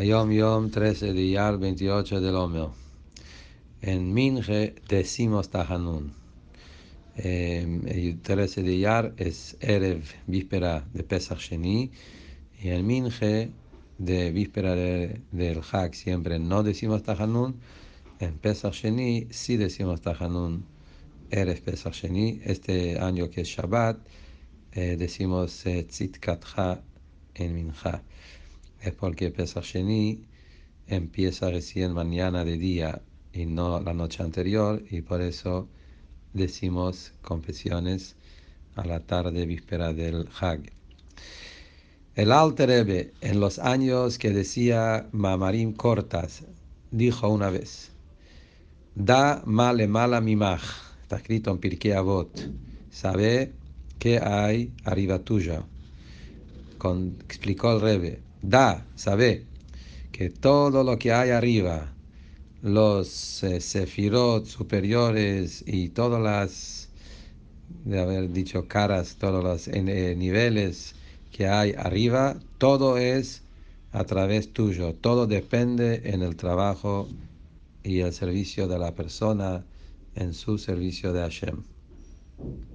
Hayom Yom 13 de Iyar 28 del Omer. En Minje decimos Tahanun. Eh, el 13 de Iyar es Erev, víspera de Pesach Sheni. Y en Minje, de víspera de, del Hag, siempre no decimos Tahanun. En Pesach Sheni sí decimos Tahanun. Erev Pesach Sheni. Este año que es Shabbat, eh, decimos eh, Tzitkatcha en Minja es porque Pesach Sheni empieza recién mañana de día y no la noche anterior y por eso decimos confesiones a la tarde víspera del Hag. El Alter Rebbe, en los años que decía Mamarim cortas, dijo una vez, Da male mala mimach, está escrito en Pirkei Avot, sabe qué hay arriba tuya. Con, explicó el Rebbe, da, sabe, que todo lo que hay arriba, los eh, sefirot superiores y todas las, de haber dicho caras, todos los eh, niveles que hay arriba, todo es a través tuyo, todo depende en el trabajo y el servicio de la persona en su servicio de Hashem.